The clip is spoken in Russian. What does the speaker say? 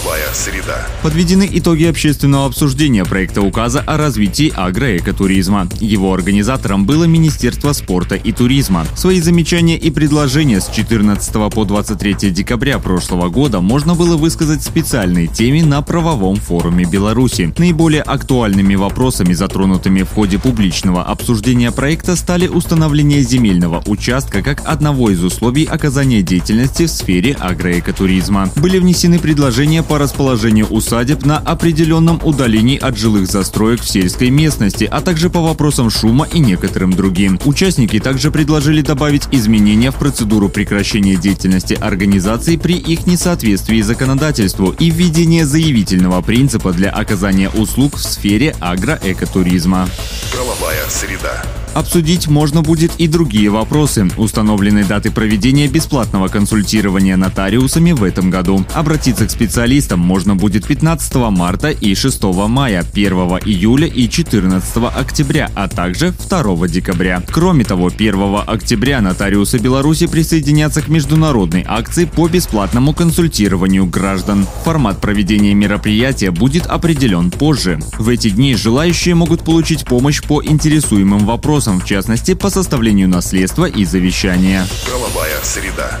Правовая среда. Подведены итоги общественного обсуждения проекта указа о развитии агроэкотуризма. Его организатором было Министерство спорта и туризма. Свои замечания и предложения с 14 по 23 декабря прошлого года можно было высказать специальной теме на правовом форуме Беларуси. Наиболее актуальными вопросами, затронутыми в ходе публичного обсуждения проекта стали установление земельного участка как одного из условий оказания деятельности в сфере агроэкотуризма. Были внесены предложения по расположению усадеб на определенном удалении от жилых застроек в сельской местности, а также по вопросам шума и некоторым другим. Участники также предложили добавить изменения в процедуру прекращения деятельности организаций при их несоответствии законодательству и введение заявительного принципа для оказания услуг в сфере агроэкотуризма. Правовая среда. Обсудить можно будет и другие вопросы. Установлены даты проведения бесплатного консультирования нотариусами в этом году. Обратиться к специалистам можно будет 15 марта и 6 мая, 1 июля и 14 октября, а также 2 декабря. Кроме того, 1 октября нотариусы Беларуси присоединятся к международной акции по бесплатному консультированию граждан. Формат проведения мероприятия будет определен позже. В эти дни желающие могут получить помощь по интересуемым вопросам вопросам, в частности, по составлению наследства и завещания. Правовая среда.